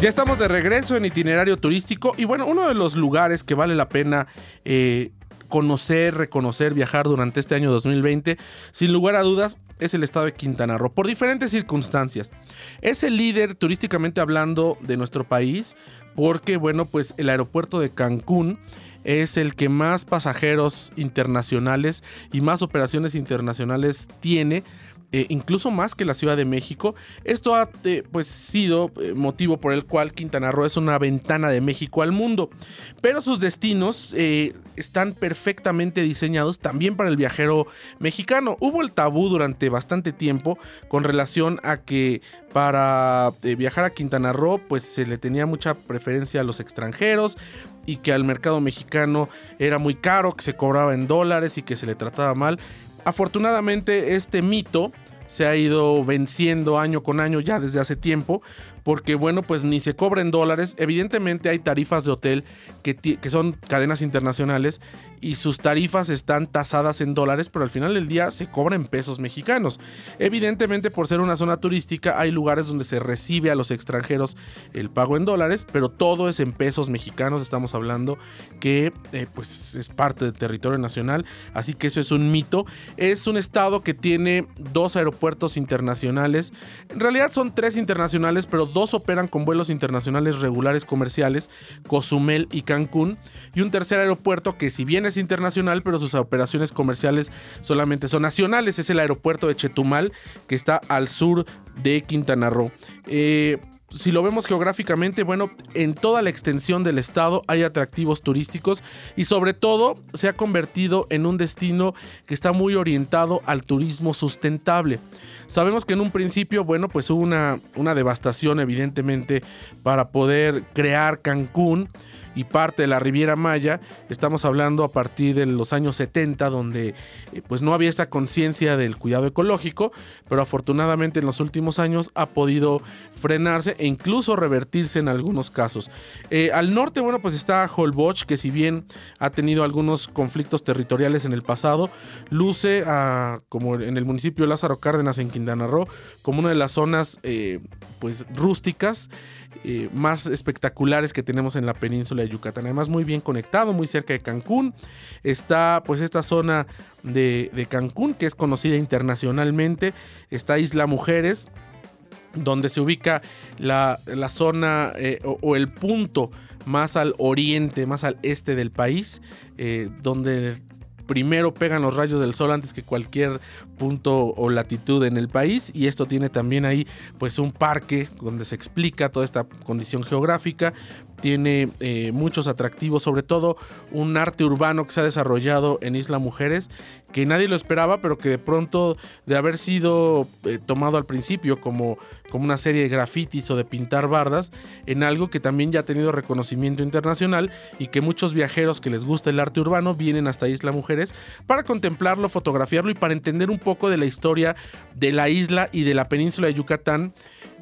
Ya estamos de regreso en itinerario turístico y bueno, uno de los lugares que vale la pena eh, conocer, reconocer, viajar durante este año 2020, sin lugar a dudas, es el estado de Quintana Roo, por diferentes circunstancias. Es el líder turísticamente hablando de nuestro país, porque bueno, pues el aeropuerto de Cancún es el que más pasajeros internacionales y más operaciones internacionales tiene eh, incluso más que la Ciudad de México. Esto ha eh, pues sido eh, motivo por el cual Quintana Roo es una ventana de México al mundo. Pero sus destinos están perfectamente diseñados también para el viajero mexicano. Hubo el tabú durante bastante tiempo con relación a que para viajar a Quintana Roo pues se le tenía mucha preferencia a los extranjeros y que al mercado mexicano era muy caro, que se cobraba en dólares y que se le trataba mal afortunadamente este mito se ha ido venciendo año con año ya desde hace tiempo porque bueno, pues ni se cobra dólares. Evidentemente hay tarifas de hotel que, que, son cadenas internacionales y sus tarifas están tasadas en dólares, pero al final del día se cobra en pesos mexicanos. Evidentemente por ser una zona turística hay lugares donde se recibe a los extranjeros el pago en dólares, pero todo es en pesos mexicanos, estamos hablando que eh, pues es parte del territorio nacional, así que eso es un mito. Es un estado que tiene dos aeropuertos internacionales, en realidad son tres internacionales, pero dos operan con vuelos internacionales regulares comerciales, Cozumel y Cancún, y un tercer aeropuerto que si bien es internacional, pero sus operaciones comerciales solamente son nacionales, es el aeropuerto de Chetumal, que está al sur de Quintana Roo. Eh, si lo vemos geográficamente, bueno, en toda la extensión del estado hay atractivos turísticos y sobre todo se ha convertido en un destino que está muy orientado al turismo sustentable. Sabemos que en un principio, bueno, pues hubo una, una devastación evidentemente para poder crear Cancún y parte de la Riviera Maya. Estamos hablando a partir de los años 70 donde eh, pues no había esta conciencia del cuidado ecológico, pero afortunadamente en los últimos años ha podido frenarse e incluso revertirse en algunos casos. Eh, al norte, bueno, pues está Holbox, que si bien ha tenido algunos conflictos territoriales en el pasado, luce como en el municipio de Lázaro Cárdenas en Quintana Roo como una de las zonas eh, pues rústicas más espectaculares que tenemos en la península de Yucatán. Además, muy bien conectado, muy cerca de Cancún. Está pues esta zona de, Cancún que es conocida internacionalmente. Está Isla Mujeres, donde se ubica la, zona eh, o, el punto más al oriente, más al este del país, eh, donde primero pegan los rayos del sol antes que cualquier punto o latitud en el país y esto tiene también ahí pues un parque donde se explica toda esta condición geográfica tiene eh, muchos atractivos, sobre todo un arte urbano que se ha desarrollado en Isla Mujeres, que nadie lo esperaba, pero que de pronto de haber sido eh, tomado al principio como, como una serie de grafitis o de pintar bardas, en algo que también ya ha tenido reconocimiento internacional y que muchos viajeros que les gusta el arte urbano vienen hasta Isla Mujeres para contemplarlo, fotografiarlo y para entender un poco de la historia de la isla y de la península de Yucatán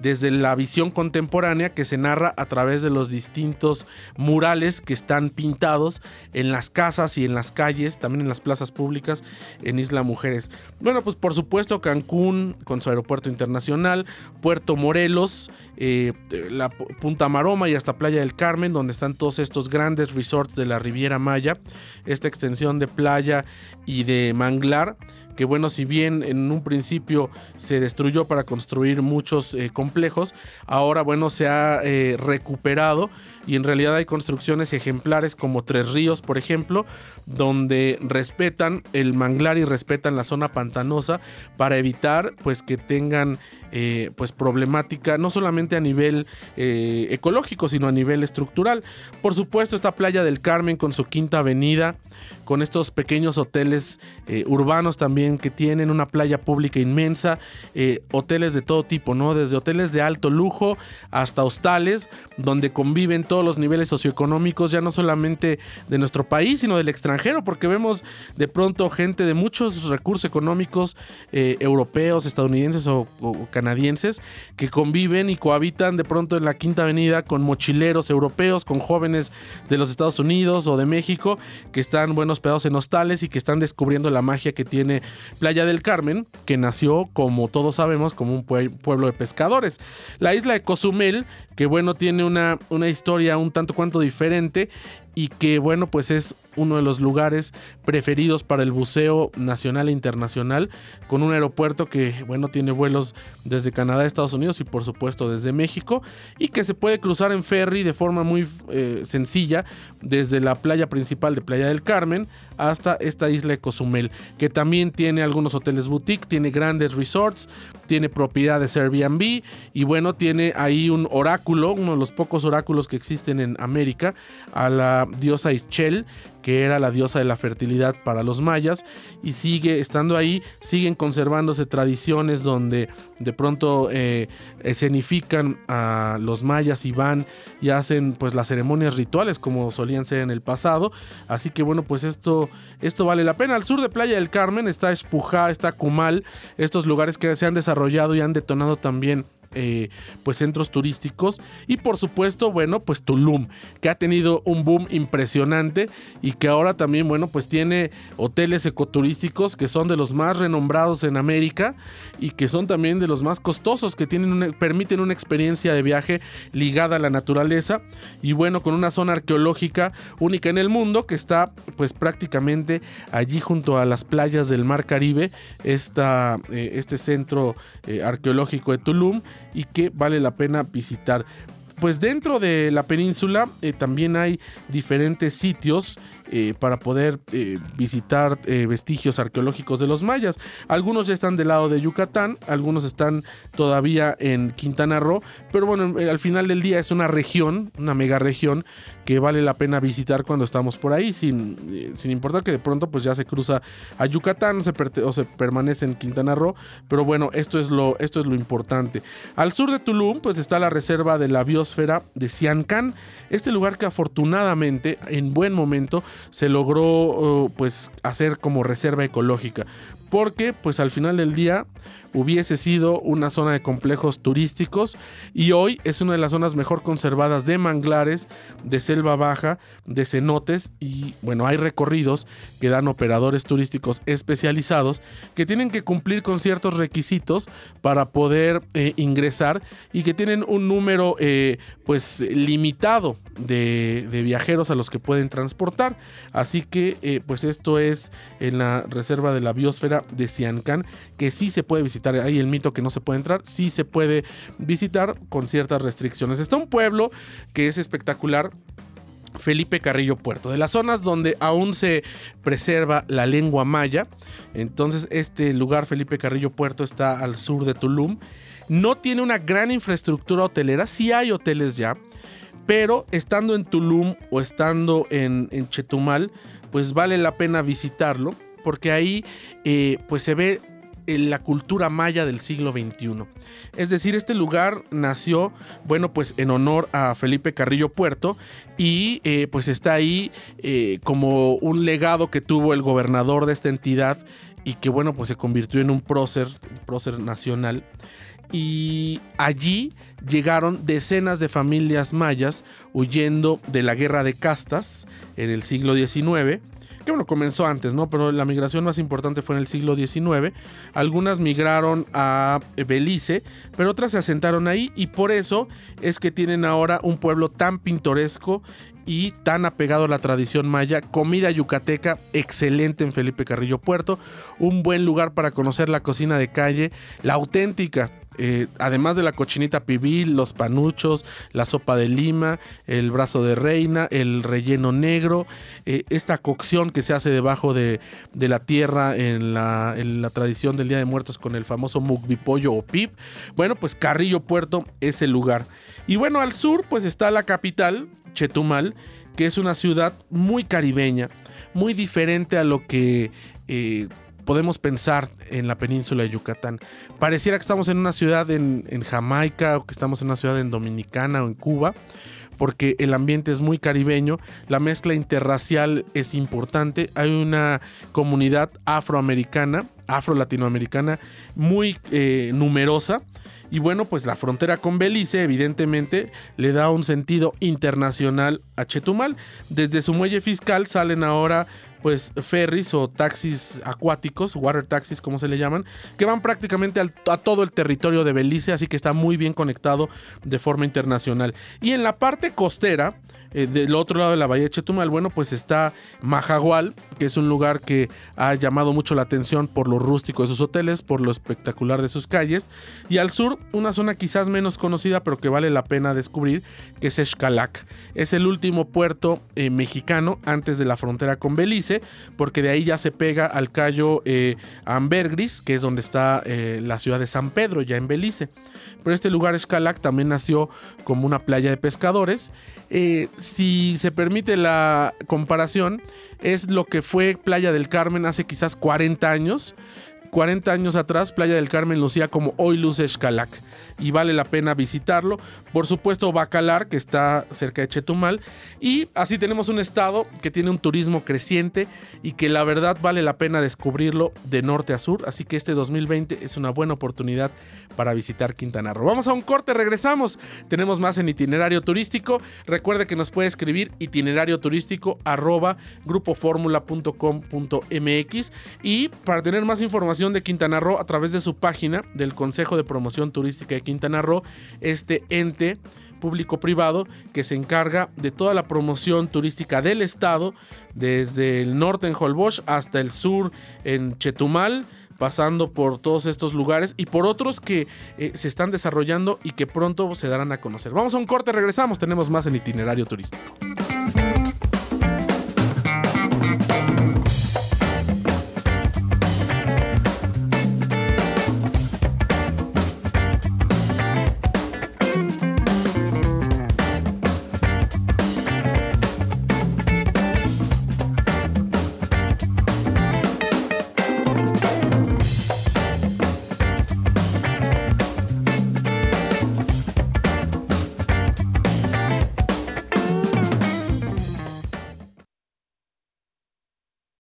desde la visión contemporánea que se narra a través de los distintos murales que están pintados en las casas y en las calles, también en las plazas públicas en Isla Mujeres. Bueno, pues por supuesto Cancún con su aeropuerto internacional, Puerto Morelos, eh, la Punta Maroma y hasta Playa del Carmen, donde están todos estos grandes resorts de la Riviera Maya, esta extensión de playa y de manglar que bueno, si bien en un principio se destruyó para construir muchos eh, complejos, ahora bueno, se ha eh, recuperado y en realidad hay construcciones ejemplares como Tres Ríos, por ejemplo, donde respetan el manglar y respetan la zona pantanosa para evitar pues que tengan eh, pues problemática no solamente a nivel ecológico sino a nivel estructural por supuesto esta playa del Carmen con su quinta avenida con estos pequeños hoteles urbanos también que tienen una playa pública inmensa, eh, hoteles de todo tipo, ¿no? Desde hoteles de alto lujo hasta hostales, donde conviven todos los niveles socioeconómicos, ya no solamente de nuestro país, sino del extranjero, porque vemos de pronto gente de muchos recursos económicos eh, europeos, estadounidenses o, canadienses que conviven y cohabitan de pronto en la Quinta Avenida con mochileros europeos, con jóvenes de los Estados Unidos o de México que están buenos pedados en hostales y que están descubriendo la magia que tiene Playa del Carmen, que nació, como todos sabemos, como un pueblo de pescadores. La isla de Cozumel, que bueno, tiene una, una historia un tanto cuanto diferente y que bueno, pues es uno de los lugares preferidos para el buceo nacional e internacional, con un aeropuerto que, bueno, tiene vuelos desde Canadá, Estados Unidos y por supuesto desde México, y que se puede cruzar en ferry de forma muy eh, sencilla desde la playa principal de Playa del Carmen hasta esta isla de Cozumel, que también tiene algunos hoteles boutique, tiene grandes resorts, tiene propiedades Airbnb y bueno, tiene ahí un oráculo, uno de los pocos oráculos que existen en América, a la diosa Ischel, que era la diosa de la fertilidad para los mayas y sigue estando ahí, siguen conservándose tradiciones donde de pronto eh, escenifican a los mayas y van y hacen pues las ceremonias rituales como solían ser en el pasado, así que bueno pues esto, esto vale la pena. Al sur de Playa del Carmen está Espujá, está Cumal, estos lugares que se han desarrollado y han detonado también eh, pues centros turísticos. Y por supuesto bueno pues Tulum que ha tenido un boom impresionante y que ahora también bueno pues tiene hoteles ecoturísticos que son de los más renombrados en América y que son también de los más costosos que tienen permiten una experiencia de viaje ligada a la naturaleza y bueno con una zona arqueológica única en el mundo que está pues prácticamente allí junto a las playas del Mar Caribe eh, este centro eh, arqueológico de Tulum y que vale la pena visitar. Pues dentro de la península eh, también hay diferentes sitios eh, para poder eh, visitar eh, vestigios arqueológicos de los mayas. Algunos ya están del lado de Yucatán, algunos están todavía en Quintana Roo, pero bueno, al final del día es una región, una mega región que vale la pena visitar cuando estamos por ahí, sin, sin importar que de pronto pues ya se cruza a Yucatán o se permanece en Quintana Roo, pero bueno, esto es, lo, esto es lo importante. Al sur de Tulum pues está la reserva de la biosfera de Siancán, este lugar que afortunadamente en buen momento se logró oh, pues hacer como reserva ecológica. Porque pues al final del día hubiese sido una zona de complejos turísticos y hoy es una de las zonas mejor conservadas de manglares, de selva baja, de cenotes y bueno, hay recorridos que dan operadores turísticos especializados que tienen que cumplir con ciertos requisitos para poder eh, ingresar y que tienen un número eh, pues limitado de, viajeros a los que pueden transportar. Así que eh, pues esto es en la reserva de la biosfera de Siancán que sí se puede visitar hay el mito que no se puede entrar, sí se puede visitar con ciertas restricciones. Está un pueblo que es espectacular, Felipe Carrillo Puerto, de las zonas donde aún se preserva la lengua maya. Entonces este lugar, Felipe Carrillo Puerto, está al sur de Tulum. No tiene una gran infraestructura hotelera, sí hay hoteles ya, pero estando en Tulum o estando en, Chetumal, pues vale la pena visitarlo, porque ahí eh, pues se ve la cultura maya del siglo XXI. Es decir, este lugar nació, bueno, pues en honor a Felipe Carrillo Puerto y eh, pues está ahí eh, como un legado que tuvo el gobernador de esta entidad y que bueno, pues se convirtió en un prócer, un prócer nacional. Y allí llegaron decenas de familias mayas huyendo de la guerra de castas en el siglo XIX que bueno, comenzó antes, ¿no? Pero la migración más importante fue en el siglo XIX. Algunas migraron a Belice, pero otras se asentaron ahí y por eso es que tienen ahora un pueblo tan pintoresco y tan apegado a la tradición maya, comida yucateca excelente en Felipe Carrillo Puerto, un buen lugar para conocer la cocina de calle, la auténtica eh, además de la cochinita pibil, los panuchos, la sopa de lima, el brazo de reina, el relleno negro, eh, esta cocción que se hace debajo de, la tierra en la, tradición del Día de Muertos con el famoso mugbipollo o pip. Bueno, pues Carrillo Puerto es el lugar. Y bueno, al sur pues está la capital, Chetumal, que es una ciudad muy caribeña, muy diferente a lo que... Eh, podemos pensar en la península de Yucatán. Pareciera que estamos en una ciudad en, Jamaica o que estamos en una ciudad en Dominicana o en Cuba porque el ambiente es muy caribeño, la mezcla interracial es importante, hay una comunidad afroamericana, afro-latinoamericana muy eh, numerosa Y bueno, pues la frontera con Belice evidentemente le da un sentido internacional a Chetumal. Desde su muelle fiscal salen ahora pues ferries o taxis acuáticos, water taxis como se le llaman, que van prácticamente a todo el territorio de Belice, así que está muy bien conectado de forma internacional. Y en la parte costera, eh, del otro lado de la bahía de Chetumal, bueno, pues está Majagual, que es un lugar que ha llamado mucho la atención por lo rústico de sus hoteles, por lo espectacular de sus calles. Y al sur, una zona quizás menos conocida, pero que vale la pena descubrir, que es Xcalac. Es el último puerto eh, mexicano antes de la frontera con Belice, porque de ahí ya se pega al callo eh, Ambergris, que es donde está la ciudad de San Pedro, ya en Belice. Pero este lugar, Xcalac, también nació como una playa de pescadores si se permite la comparación, es lo que fue Playa del Carmen hace quizás 40 años. 40 años atrás, Playa del Carmen lucía como hoy luce Xcalac y vale la pena visitarlo. Por supuesto, Bacalar, que está cerca de Chetumal. Y así tenemos un estado que tiene un turismo creciente y que la verdad vale la pena descubrirlo de norte a sur. Así que este 2020 es una buena oportunidad para visitar Quintana Roo. Vamos a un corte, regresamos. Tenemos más en itinerario turístico. Recuerde que nos puede escribir itinerario turístico grupoformula.com.mx y para tener más información de Quintana Roo a través de su página del Consejo de Promoción Turística de Quintana Roo, este ente público-privado que se encarga de toda la promoción turística del estado, desde el norte en Holbox hasta el sur en Chetumal pasando por todos estos lugares y por otros que eh, se están desarrollando y que pronto se darán a conocer. Vamos a un corte, regresamos, tenemos más en itinerario turístico.